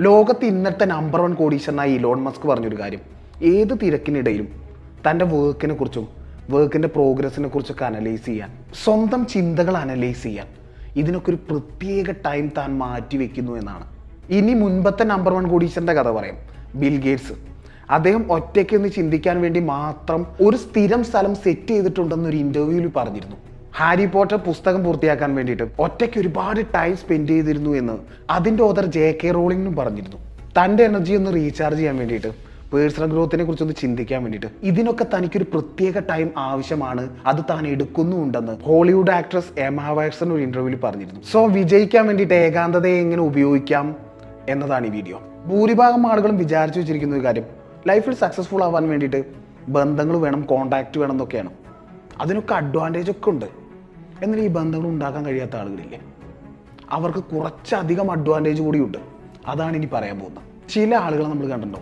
ലോകത്ത് ഇന്നത്തെ number one കോടീശ്വരനായി ഇലോൺ മസ്ക് പറഞ്ഞൊരു കാര്യം. ഏത് തിരക്കിനിടയിലും തന്റെ വർക്കിനെ കുറിച്ചും വർക്കിന്റെ പ്രോഗ്രസിനെ കുറിച്ചൊക്കെ അനലൈസ് ചെയ്യാൻ സ്വന്തം ചിന്തകൾ അനലൈസ് ചെയ്യാൻ ഇതിനൊക്കെ ഒരു പ്രത്യേക ടൈം താൻ മാറ്റി വെക്കുന്നു എന്നാണ്. ഇനി മുൻപത്തെ നമ്പർ വൺ കോടീശ്വരന്റെ കഥ പറയാം. ബിൽ ഗേറ്റ്സ് അദ്ദേഹം ഒറ്റയ്ക്ക് ഒന്ന് ചിന്തിക്കാൻ വേണ്ടി മാത്രം ഒരു സ്ഥിരം സ്ഥലം സെറ്റ് ചെയ്തിട്ടുണ്ടെന്നൊരു ഇന്റർവ്യൂവിൽ പറഞ്ഞിരുന്നു. ഹാരി പോട്ടർ പുസ്തകം പൂർത്തിയാക്കാൻ വേണ്ടിയിട്ട് ഒറ്റയ്ക്ക് ഒരുപാട് ടൈം സ്പെൻഡ് ചെയ്തിരുന്നു എന്ന് അതിന്റെ ഓതർ ജെ കെ റോളിങ്ങിനും പറഞ്ഞിരുന്നു. തന്റെ എനർജി ഒന്ന് റീചാർജ് ചെയ്യാൻ വേണ്ടിയിട്ട് പേഴ്സണൽ ഗ്രോത്തിനെ കുറിച്ചൊന്ന് ചിന്തിക്കാൻ വേണ്ടിയിട്ട് ഇതിനൊക്കെ തനിക്കൊരു പ്രത്യേക ടൈം ആവശ്യമാണ് അത് താൻ എടുക്കുന്നുണ്ടെന്ന് ഹോളിവുഡ് ആക്ട്രസ് എമ ആവാക്സൺ ഒരു ഇന്റർവ്യൂവിൽ പറഞ്ഞിരുന്നു. സോ വിജയിക്കാൻ വേണ്ടിയിട്ട് ഏകാന്തതയെ എങ്ങനെ ഉപയോഗിക്കാം എന്നതാണ് ഈ വീഡിയോ ഭൂരിഭാഗം ആളുകളും വിചാരിച്ചു വെച്ചിരിക്കുന്ന ഒരു കാര്യം ലൈഫിൽ സക്സസ്ഫുൾ ആവാൻ വേണ്ടിയിട്ട് ബന്ധങ്ങൾ വേണം കോണ്ടാക്ട് വേണം എന്നൊക്കെയാണ്. അതിനൊക്കെ അഡ്വാന്റേജ് ഒക്കെ ഉണ്ട്. എന്നാൽ ഈ ബന്ധങ്ങൾ ഉണ്ടാക്കാൻ കഴിയാത്ത ആളുകളില്ലേ? അവർക്ക് കുറച്ചധികം അഡ്വാന്റേജ് കൂടിയുണ്ട്. അതാണ് ഇനി പറയാൻ പോകുന്നത്. ചില ആളുകളെ നമ്മൾ കണ്ടിട്ടുണ്ടോ?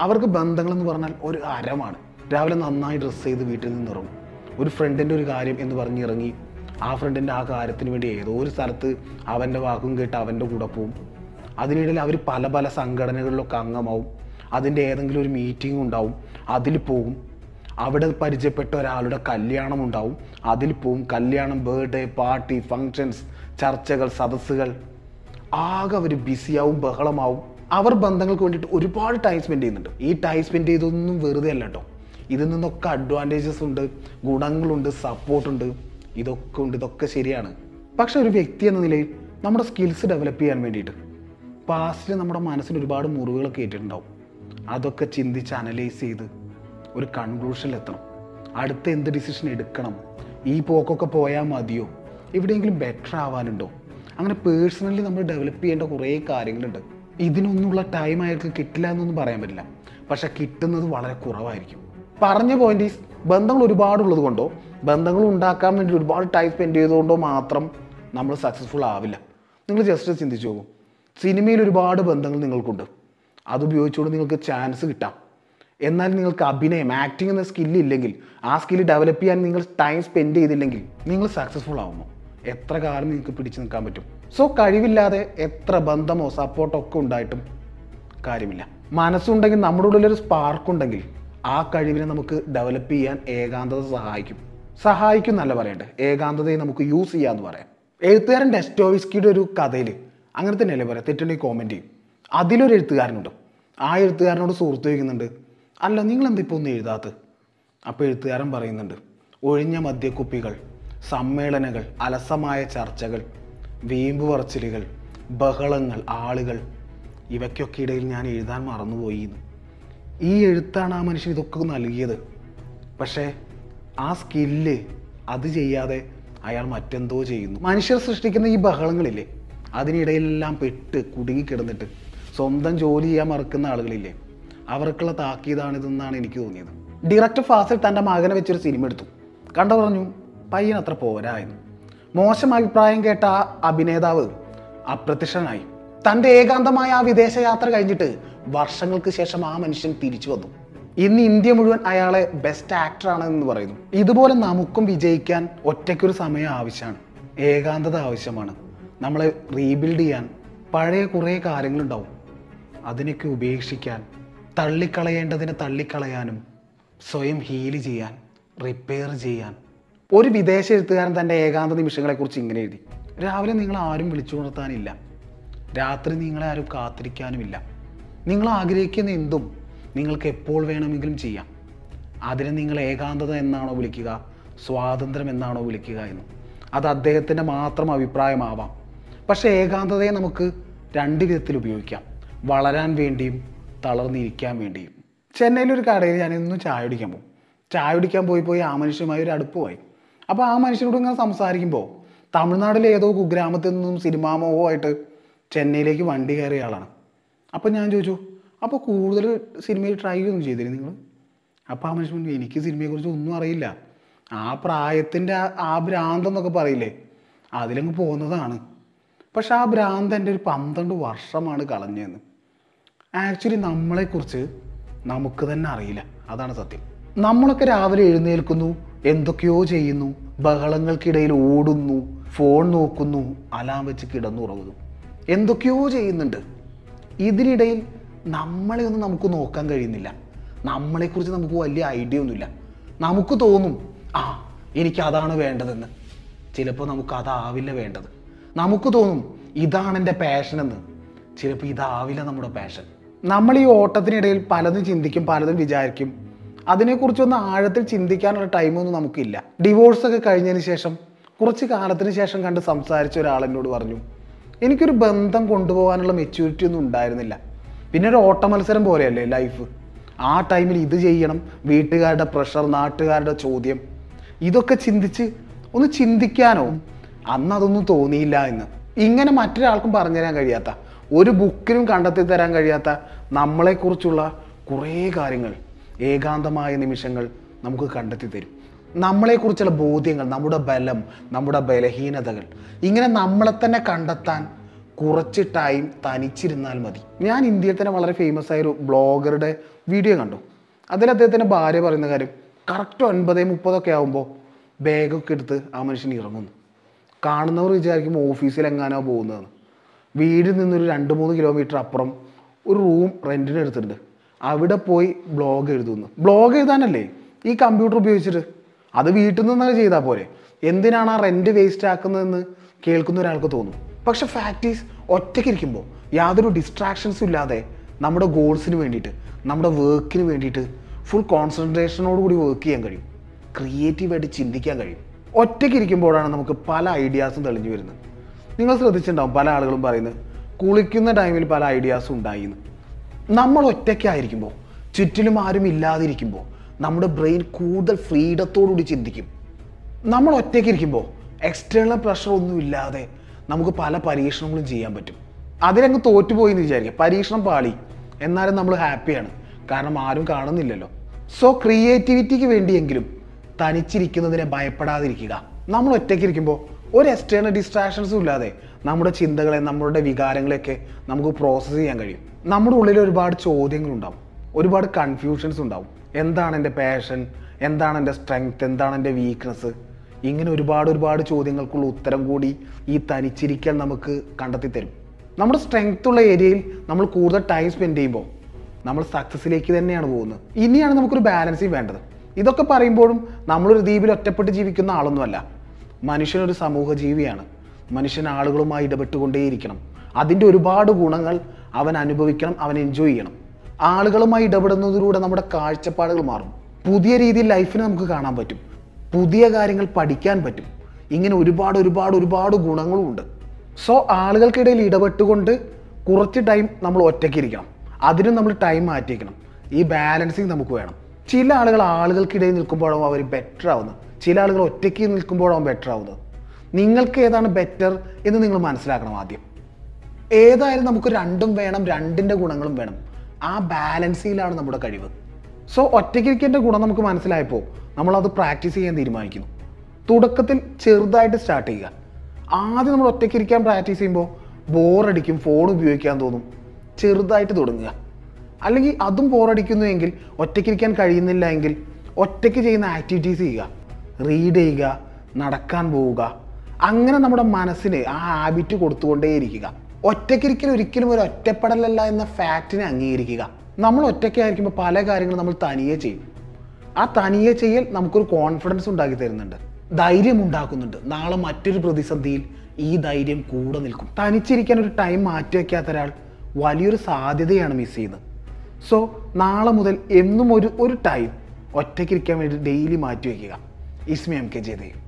അവർക്ക് ബന്ധങ്ങൾ എന്ന് പറഞ്ഞാൽ ഒരു അരമാണ്. രാവിലെ നന്നായി ഡ്രസ്സ് ചെയ്ത് വീട്ടിൽ നിന്ന് ഇറങ്ങും ഒരു ഫ്രണ്ടിന്റെ ഒരു കാര്യം എന്ന് പറഞ്ഞ് ഇറങ്ങി ആ ഫ്രണ്ടിന്റെ ആ കാര്യത്തിന് വേണ്ടി ഏതോ ഒരു സ്ഥലത്ത് അവന്റെ വാക്കും കേട്ട് അവന്റെ കൂടെ പോവും. അതിനിടയിൽ അവർ പല പല സംഘടനകളിലൊക്കെ അംഗമാവും. അതിന്റെ ഏതെങ്കിലും ഒരു മീറ്റിംഗ് ഉണ്ടാവും. അതിൽ പോകും. അവിടെ പരിചയപ്പെട്ട ഒരാളുടെ കല്യാണം ഉണ്ടാവും അതിൽ പോവും. കല്യാണം ബർത്ത്ഡേ പാർട്ടി ഫങ്ഷൻസ് ചർച്ചകൾ സദസ്സുകൾ. ആകെ അവർ ബിസിയാവും ബഹളമാവും. അവർ ബന്ധങ്ങൾക്ക് വേണ്ടിയിട്ട് ഒരുപാട് ടൈം സ്പെൻഡ് ചെയ്യുന്നുണ്ട്. ഈ ടൈം സ്പെൻഡ് ചെയ്തൊന്നും വെറുതെ അല്ല കേട്ടോ ഇതിൽ നിന്നൊക്കെ അഡ്വാന്റേജസ് ഉണ്ട് ഗുണങ്ങളുണ്ട് സപ്പോർട്ടുണ്ട് ഇതൊക്കെ ഉണ്ട് ഇതൊക്കെ ശരിയാണ്. പക്ഷെ ഒരു വ്യക്തി എന്ന നിലയിൽ നമ്മുടെ സ്കിൽസ് ഡെവലപ്പ് ചെയ്യാൻ വേണ്ടിയിട്ട് പാസ്റ്റിൽ നമ്മുടെ മനസ്സിന് ഒരുപാട് മുറിവുകളൊക്കെ ഏറ്റിട്ടുണ്ടാവും. അതൊക്കെ ചിന്തിച്ച് അനലൈസ് ചെയ്ത് ഒരു കൺക്ലൂഷനിൽ എത്തണം അടുത്ത എന്ത് ഡിസിഷൻ എടുക്കണം? ഈ പോക്കൊക്കെ പോയാൽ മതിയോ? എവിടെയെങ്കിലും ബെറ്റർ ആവാനുണ്ടോ? അങ്ങനെ പേഴ്സണലി നമ്മൾ ഡെവലപ്പ് ചെയ്യേണ്ട കുറേ കാര്യങ്ങളുണ്ട്. ഇതിനൊന്നുള്ള ടൈം അയാൾക്ക് കിട്ടില്ല എന്നൊന്നും പറയാൻ പറ്റില്ല. പക്ഷെ കിട്ടുന്നത് വളരെ കുറവായിരിക്കും. പറഞ്ഞ പോയിന്റ് ഈസ് ബന്ധങ്ങൾ ഒരുപാടുള്ളത് കൊണ്ടോ ബന്ധങ്ങൾ ഉണ്ടാക്കാൻ വേണ്ടി ഒരുപാട് ടൈം സ്പെൻഡ് ചെയ്തുകൊണ്ടോ മാത്രം നമ്മൾ സക്സസ്ഫുൾ ആവില്ല. നിങ്ങൾ ജസ്റ്റ് ചിന്തിച്ചു പോകും സിനിമയിൽ ഒരുപാട് ബന്ധങ്ങൾ നിങ്ങൾക്കുണ്ട്. അത് ഉപയോഗിച്ചുകൊണ്ട് നിങ്ങൾക്ക് ചാൻസ് കിട്ടാം. എന്നാൽ നിങ്ങൾക്ക് അഭിനയം ആക്ടിങ് എന്ന സ്കില്ല് ഇല്ലെങ്കിൽ ആ സ്കില്ല് ഡെവലപ്പ് ചെയ്യാൻ നിങ്ങൾ ടൈം സ്പെൻഡ് ചെയ്തില്ലെങ്കിൽ നിങ്ങൾ സക്സസ്ഫുൾ ആവുമോ എത്ര കാലം നിങ്ങൾക്ക് പിടിച്ചു നിൽക്കാൻ പറ്റും? സോ കഴിവില്ലാതെ എത്ര ബന്ധമോ സപ്പോർട്ടോ ഒക്കെ ഉണ്ടായിട്ടും കാര്യമില്ല. മനസ്സുണ്ടെങ്കിൽ നമ്മുടെ ഉള്ളിലൊരു സ്പാർക്ക് ഉണ്ടെങ്കിൽ ആ കഴിവിനെ നമുക്ക് ഡെവലപ്പ് ചെയ്യാൻ ഏകാന്തത സഹായിക്കും. സഹായിക്കും എന്നല്ല പറയണ്ടേ ഏകാന്തതയെ നമുക്ക് യൂസ് ചെയ്യാമെന്ന് പറയാം. എഴുത്തുകാരൻ ഡെസ്റ്റോവിസ്കിയുടെ ഒരു കഥയിൽ അങ്ങനെ തന്നെയല്ലേ പറയാം തെറ്റുണ്ടെങ്കിൽ കോമന്റ് ചെയ്യും. അതിലൊരു എഴുത്തുകാരനുണ്ട്. ആ എഴുത്തുകാരനോട് സുഹൃത്ത് വയ്ക്കുന്നുണ്ട് അല്ല നിങ്ങൾ എന്താ ഇപ്പോൾ ഒന്നും എഴുതാത്തത് അപ്പോൾ എഴുത്തുകാരൻ പറയുന്നുണ്ട് ഒഴിഞ്ഞ മദ്യക്കുപ്പികൾ സമ്മേളനങ്ങൾ അലസമായ ചർച്ചകൾ വീമ്പ് പറച്ചിലുകൾ ബഹളങ്ങൾ ആളുകൾ ഇവയ്ക്കൊക്കെ ഇടയിൽ ഞാൻ എഴുതാൻ മറന്നുപോയി. ഈ എഴുത്താണ് ആ മനുഷ്യൻ ഇതൊക്കെ നൽകിയത്. പക്ഷേ ആ സ്കില്ല് അത് ചെയ്യാതെ അയാൾ മറ്റെന്തോ ചെയ്യുന്നു. മനുഷ്യർ സൃഷ്ടിക്കുന്ന ഈ ബഹളങ്ങളില്ലേ അതിനിടയിലെല്ലാം പെട്ട് കുടുങ്ങിക്കിടന്നിട്ട് സ്വന്തം ജോലി ചെയ്യാൻ മറക്കുന്ന ആളുകളില്ലേ? അവർക്കുള്ള താക്കീതാണിതെന്നാണ് എനിക്ക് തോന്നിയത്. ഡയറക്ടർ ഫാസിൽ തന്റെ മകനെ വെച്ചൊരു സിനിമ എടുത്തു. കണ്ട പറഞ്ഞു? പയ്യൻ അത്ര പോരാ എന്ന് മോശം അഭിപ്രായം കേട്ട ആ അഭിനേതാവ് അപ്രത്യക്ഷനായി. തന്റെ ഏകാന്തമായ ആ വിദേശയാത്ര കഴിഞ്ഞിട്ട് വർഷങ്ങൾക്ക് ശേഷം ആ മനുഷ്യൻ തിരിച്ചു വന്നു. ഇന്ന് ഇന്ത്യ മുഴുവൻ അയാളെ ബെസ്റ്റ് ആക്ടറാണ് എന്ന് പറയുന്നു. ഇതുപോലെ നമുക്കും വിജയിക്കാൻ ഒറ്റയ്ക്കൊരു സമയം ആവശ്യമാണ്. ഏകാന്തത ആവശ്യമാണ്. നമ്മളെ റീബിൽഡ് ചെയ്യാൻ പഴയ കുറേ കാര്യങ്ങളുണ്ടാവും. അതിനൊക്കെ ഉപേക്ഷിക്കാൻ തള്ളിക്കളയേണ്ടതിനെ തള്ളിക്കളയാനും സ്വയം ഹീൽ ചെയ്യാൻ റിപ്പയർ ചെയ്യാൻ. ഒരു വിദേശ എഴുത്തുകാരൻ തന്റെ ഏകാന്ത നിമിഷങ്ങളെക്കുറിച്ച് ഇങ്ങനെ എഴുതി. രാവിലെ നിങ്ങൾ ആരും വിളിച്ചു ഉണർത്താനില്ല രാത്രി നിങ്ങളെ ആരും കാത്തിരിക്കാനുമില്ല. നിങ്ങൾ ആഗ്രഹിക്കുന്ന എന്തും നിങ്ങൾക്ക് എപ്പോൾ വേണമെങ്കിലും ചെയ്യാം. അതിനെ നിങ്ങൾ ഏകാന്തത എന്നാണോ വിളിക്കുക സ്വാതന്ത്ര്യം എന്നാണോ വിളിക്കുക എന്ന്. അത് അദ്ദേഹത്തിന്റെ മാത്രം അഭിപ്രായമാവാം. പക്ഷേ ഏകാന്തതയെ നമുക്ക് രണ്ട് വിധത്തിൽ ഉപയോഗിക്കാം. വളരാൻ വേണ്ടിയും തളർന്നിരിക്കാൻ വേണ്ടിയും. ചെന്നൈയിലൊരു കടയിൽ ഞാൻ ഇന്നും ചായ കുടിക്കാൻ പോകും ചായ കുടിക്കാൻ പോയി പോയി ആ മനുഷ്യനുമായി ഒരു അടുപ്പ് അടുപ്പമായി അപ്പോൾ ആ മനുഷ്യനോട് ഇങ്ങനെ സംസാരിക്കുമ്പോൾ തമിഴ്നാട്ടിലെ ഏതോ കുഗ്രാമത്തിൽ നിന്നും സിനിമാമോഹമായിട്ട് ചെന്നൈയിലേക്ക് വണ്ടി കയറിയ ആളാണ്. അപ്പോൾ ഞാൻ ചോദിച്ചു അപ്പോൾ കൂടുതൽ സിനിമയിൽ ട്രൈ ഒന്നും ചെയ്തിരുന്നു നിങ്ങൾ അപ്പോൾ ആ മനുഷ്യൻ എനിക്ക് സിനിമയെക്കുറിച്ച് ഒന്നും അറിയില്ല. ആ പ്രായത്തിന്റെ ആ- ആ ഭ്രാന്തെന്നൊക്കെ പറയില്ലേ അതിലങ്ങ് പോകുന്നതാണ്. പക്ഷെ ആ ഭ്രാന്ത് എന്റെ ഒരു പന്ത്രണ്ട് വർഷമാണ് കളഞ്ഞതെന്ന്. ആക്ച്വലി നമ്മളെക്കുറിച്ച് നമുക്ക് തന്നെ അറിയില്ല. അതാണ് സത്യം. നമ്മളൊക്കെ രാവിലെ എഴുന്നേൽക്കുന്നു എന്തൊക്കെയോ ചെയ്യുന്നു ബഹളങ്ങൾക്കിടയിൽ ഓടുന്നു ഫോൺ നോക്കുന്നു അലാം വെച്ച് കിടന്നുറങ്ങുന്നു. എന്തൊക്കെയോ ചെയ്യുന്നുണ്ട്. ഇതിനിടയിൽ നമ്മളെ ഒന്നും നമുക്ക് നോക്കാൻ കഴിയുന്നില്ല. നമ്മളെക്കുറിച്ച് നമുക്ക് വലിയ ഐഡിയ ഒന്നുമില്ല. നമുക്ക് തോന്നും ആ എനിക്ക് അതാണ് വേണ്ടതെന്ന്. ചിലപ്പോൾ നമുക്ക് അതാവില്ല വേണ്ടത്. നമുക്ക് തോന്നും ഇതാണ് എന്റെ പാഷനെന്ന് ചിലപ്പോൾ ഇതാവില്ല നമ്മുടെ പാഷൻ നമ്മൾ ഈ ഓട്ടത്തിനിടയിൽ പലതും ചിന്തിക്കും പലതും വിചാരിക്കും. അതിനെക്കുറിച്ചൊന്ന് ആഴത്തിൽ ചിന്തിക്കാനുള്ള ടൈമൊന്നും നമുക്കില്ല. ഡിവോഴ്സൊക്കെ കഴിഞ്ഞതിന് ശേഷം കുറച്ച് കാലത്തിന് ശേഷം കണ്ട് സംസാരിച്ച ഒരാൾ എന്നോട് പറഞ്ഞു എനിക്കൊരു ബന്ധം കൊണ്ടുപോകാനുള്ള മെച്യൂരിറ്റി ഒന്നും ഉണ്ടായിരുന്നില്ല. പിന്നെ ഒരു ഓട്ട മത്സരം പോലെയല്ലേ ലൈഫ് ആ ടൈമിൽ ഇത് ചെയ്യണം വീട്ടുകാരുടെ പ്രഷർ നാട്ടുകാരുടെ ചോദ്യം. ഇതൊക്കെ ചിന്തിച്ച് ഒന്ന് ചിന്തിക്കാനോ? അന്ന് അതൊന്നും തോന്നിയില്ല എന്ന്. ഇങ്ങനെ മറ്റൊരാൾക്കും പറഞ്ഞുതരാൻ കഴിയാത്ത ഒരു ബുക്കിനും കണ്ടെത്തി തരാൻ കഴിയാത്ത നമ്മളെക്കുറിച്ചുള്ള കുറേ കാര്യങ്ങൾ ഏകാന്തമായ നിമിഷങ്ങൾ നമുക്ക് കണ്ടെത്തി തരും. നമ്മളെക്കുറിച്ചുള്ള ബോധ്യങ്ങൾ നമ്മുടെ ബലം നമ്മുടെ ബലഹീനതകൾ ഇങ്ങനെ നമ്മളെ തന്നെ കണ്ടെത്താൻ കുറച്ച് ടൈം തനിച്ചിരുന്നാൽ മതി. ഞാൻ ഇന്ത്യയിൽ തന്നെ വളരെ ഫേമസ് ആയ ഒരു ബ്ലോഗറുടെ വീഡിയോ കണ്ടു. അതിൽ അദ്ദേഹത്തിന്റെ ഭാര്യ പറയുന്ന കാര്യം കറക്റ്റ് ഒൻപത് മുപ്പതൊക്കെ ആകുമ്പോൾ ബാഗൊക്കെ എടുത്ത് ആ മനുഷ്യൻ ഇറങ്ങുന്നു. കാണുന്നവർ വിചാരിക്കും ഓഫീസിൽ എങ്ങാനോ പോകുന്നതെന്ന് വീടിൽ നിന്നൊരു രണ്ട് മൂന്ന് കിലോമീറ്റർ അപ്പുറം ഒരു റൂം റെന്റിന് എടുത്തിട്ടുണ്ട്. അവിടെ പോയി ബ്ലോഗ് എഴുതുന്നു. ബ്ലോഗ് എഴുതാനല്ലേ? ഈ കമ്പ്യൂട്ടർ ഉപയോഗിച്ചിട്ട്. അത് വീട്ടിൽ നിന്നൊക്കെ ചെയ്താൽ പോരെ. എന്തിനാണ് ആ റെന്റ് വേസ്റ്റ് ആക്കുന്നതെന്ന് കേൾക്കുന്ന ഒരാൾക്ക് തോന്നും. പക്ഷെ ഫാക്ടീസ് ഒറ്റയ്ക്ക് ഇരിക്കുമ്പോൾ യാതൊരു ഡിസ്ട്രാക്ഷൻസും ഇല്ലാതെ നമ്മുടെ ഗോൾസിന് വേണ്ടിയിട്ട് നമ്മുടെ വർക്കിന് വേണ്ടിയിട്ട് ഫുൾ കോൺസെൻട്രേഷനോട് കൂടി വർക്ക് ചെയ്യാൻ കഴിയും. ക്രിയേറ്റീവായിട്ട് ചിന്തിക്കാൻ കഴിയും. ഒറ്റയ്ക്ക് ഇരിക്കുമ്പോഴാണ് നമുക്ക് പല ഐഡിയാസും തെളിഞ്ഞു വരുന്നത്. നിങ്ങൾ ശ്രദ്ധിച്ചിട്ടുണ്ടാവും പല ആളുകളും പറയുന്നത് കുളിക്കുന്ന ടൈമിൽ പല ഐഡിയാസും ഉണ്ടായി എന്ന് നമ്മൾ ഒറ്റയ്ക്കായിരിക്കുമ്പോൾ ചുറ്റിലും ആരും ഇല്ലാതിരിക്കുമ്പോൾ നമ്മുടെ ബ്രെയിൻ കൂടുതൽ ഫ്രീഡത്തോടുകൂടി ചിന്തിക്കും. നമ്മൾ ഒറ്റയ്ക്കിരിക്കുമ്പോൾ എക്സ്റ്റേണൽ പ്രഷർ ഒന്നും ഇല്ലാതെ നമുക്ക് പല പരീക്ഷണങ്ങളും ചെയ്യാൻ പറ്റും. അതിലങ്ങ് തോറ്റുപോയി എന്ന് വിചാരിക്കുക. പരീക്ഷണം പാളി. എന്നാലും നമ്മൾ ഹാപ്പിയാണ് കാരണം ആരും കാണുന്നില്ലല്ലോ. സോ ക്രിയേറ്റിവിറ്റിക്ക് വേണ്ടിയെങ്കിലും തനിച്ചിരിക്കുന്നതിനെ ഭയപ്പെടാതിരിക്കുക. നമ്മൾ ഒറ്റയ്ക്കിരിക്കുമ്പോൾ ഒരു എക്സ്റ്റേണൽ ഡിസ്ട്രാക്ഷൻസും ഇല്ലാതെ നമ്മുടെ ചിന്തകളെ നമ്മുടെ വികാരങ്ങളെയൊക്കെ നമുക്ക് പ്രോസസ്സ് ചെയ്യാൻ കഴിയും. നമ്മുടെ ഉള്ളിൽ ഒരുപാട് ചോദ്യങ്ങളുണ്ടാവും ഒരുപാട് കൺഫ്യൂഷൻസ് ഉണ്ടാവും. എന്താണ് എന്റെ പാഷൻ എന്താണ് എന്റെ സ്ട്രെങ്ത് എന്താണ് എന്റെ വീക്ക്നെസ് ഇങ്ങനെ ഒരുപാട് ഒരുപാട് ചോദ്യങ്ങൾക്കുള്ള ഉത്തരം കൂടി ഈ തനിച്ചിരിക്കൽ നമുക്ക് കണ്ടെത്തി തരും നമ്മുടെ സ്ട്രെങ്ത് ഉള്ള ഏരിയയിൽ നമ്മൾ കൂടുതൽ ടൈം സ്പെൻഡ് ചെയ്യുമ്പോൾ നമ്മൾ സക്സസ്സിലേക്ക് തന്നെയാണ് പോകുന്നത്. ഇനിയാണ് നമുക്കൊരു ബാലൻസിങ് വേണ്ടത്. ഇതൊക്കെ പറയുമ്പോഴും നമ്മളൊരു ദ്വീപിൽ ഒറ്റപ്പെട്ട് ജീവിക്കുന്ന ആളൊന്നുമല്ല. മനുഷ്യനൊരു സമൂഹ ജീവിയാണ് മനുഷ്യൻ ആളുകളുമായി ഇടപെട്ടുകൊണ്ടേയിരിക്കണം. അതിന്റെ ഒരുപാട് ഗുണങ്ങൾ അവൻ അനുഭവിക്കണം അവൻ എൻജോയ് ചെയ്യണം. ആളുകളുമായി ഇടപെടുന്നതിലൂടെ നമ്മുടെ കാഴ്ചപ്പാടുകൾ മാറും. പുതിയ രീതിയിൽ ലൈഫിനെ നമുക്ക് കാണാൻ പറ്റും. പുതിയ കാര്യങ്ങൾ പഠിക്കാൻ പറ്റും. ഇങ്ങനെ ഒരുപാട് ഒരുപാട് ഒരുപാട് ഗുണങ്ങളും ഉണ്ട്. സോ ആളുകൾക്കിടയിൽ ഇടപെട്ടുകൊണ്ട് കുറച്ച് ടൈം നമ്മൾ ഒറ്റയ്ക്കിരിക്കണം അതിനും നമ്മൾ ടൈം മാറ്റിയിരിക്കണം ഈ ബാലൻസിങ് നമുക്ക് വേണം. ചില ആളുകൾ ആളുകൾക്കിടയിൽ നിൽക്കുമ്പോഴും അവർ ബെറ്റർ ആവുന്നത്. ചില ആളുകൾ ഒറ്റയ്ക്ക് നിൽക്കുമ്പോഴാവും ബെറ്റർ ആവുന്നത്. നിങ്ങൾക്ക് ഏതാണ് ബെറ്റർ എന്ന് നിങ്ങൾ മനസ്സിലാക്കണം ആദ്യം. ഏതായാലും നമുക്ക് രണ്ടും വേണം രണ്ടിന്റെ ഗുണങ്ങളും വേണം. ആ ബാലൻസിലാണ് നമ്മുടെ കഴിവ്. സോ ഒറ്റയ്ക്കിരിക്കേണ്ട ഗുണം നമുക്ക് മനസ്സിലായപ്പോൾ നമ്മളത് പ്രാക്ടീസ് ചെയ്യാൻ തീരുമാനിക്കുന്നു. തുടക്കത്തിൽ ചെറുതായിട്ട് സ്റ്റാർട്ട് ചെയ്യുക. ആദ്യം നമ്മൾ ഒറ്റയ്ക്കിരിക്കാൻ പ്രാക്ടീസ് ചെയ്യുമ്പോൾ ബോറടിക്കും ഫോൺ ഉപയോഗിക്കാൻ തോന്നും. ചെറുതായിട്ട് തുടങ്ങുക. അല്ലെങ്കിൽ അതും ബോറടിക്കുന്നു ഒറ്റയ്ക്കിരിക്കാൻ കഴിയുന്നില്ല എങ്കിൽ ഒറ്റയ്ക്ക് ചെയ്യുന്ന ആക്ടിവിറ്റീസ് ചെയ്യുക. റീഡ് ചെയ്യുക നടക്കാൻ പോവുക. അങ്ങനെ നമ്മുടെ മനസ്സിന് ആ ഹാബിറ്റ് കൊടുത്തുകൊണ്ടേയിരിക്കുക. ഒറ്റയ്ക്കിരിക്കൽ ഒരിക്കലും ഒരു ഒറ്റപ്പെടലല്ല എന്ന ഫാക്റ്റിനെ അംഗീകരിക്കുക. നമ്മൾ ഒറ്റയ്ക്കായിരിക്കുമ്പോൾ പല കാര്യങ്ങളും നമ്മൾ തനിയെ ചെയ്യും. ആ തനിയെ ചെയ്യൽ നമുക്കൊരു കോൺഫിഡൻസ് ഉണ്ടാക്കി തരുന്നുണ്ട്. ധൈര്യം ഉണ്ടാക്കുന്നുണ്ട്. നാളെ മറ്റൊരു പ്രതിസന്ധിയിൽ ഈ ധൈര്യം കൂടെ നിൽക്കും. തനിച്ചിരിക്കാൻ ഒരു ടൈം മാറ്റി വയ്ക്കാത്ത ഒരാൾ വലിയൊരു സാധ്യതയാണ് മിസ് ചെയ്യുന്നത്. സോ നാളെ മുതൽ എന്നും ഒരു ഒരു ടൈം ഒറ്റയ്ക്കിരിക്കാൻ വേണ്ടി ഡെയിലി മാറ്റി വയ്ക്കുക इसमें एम के जयदेव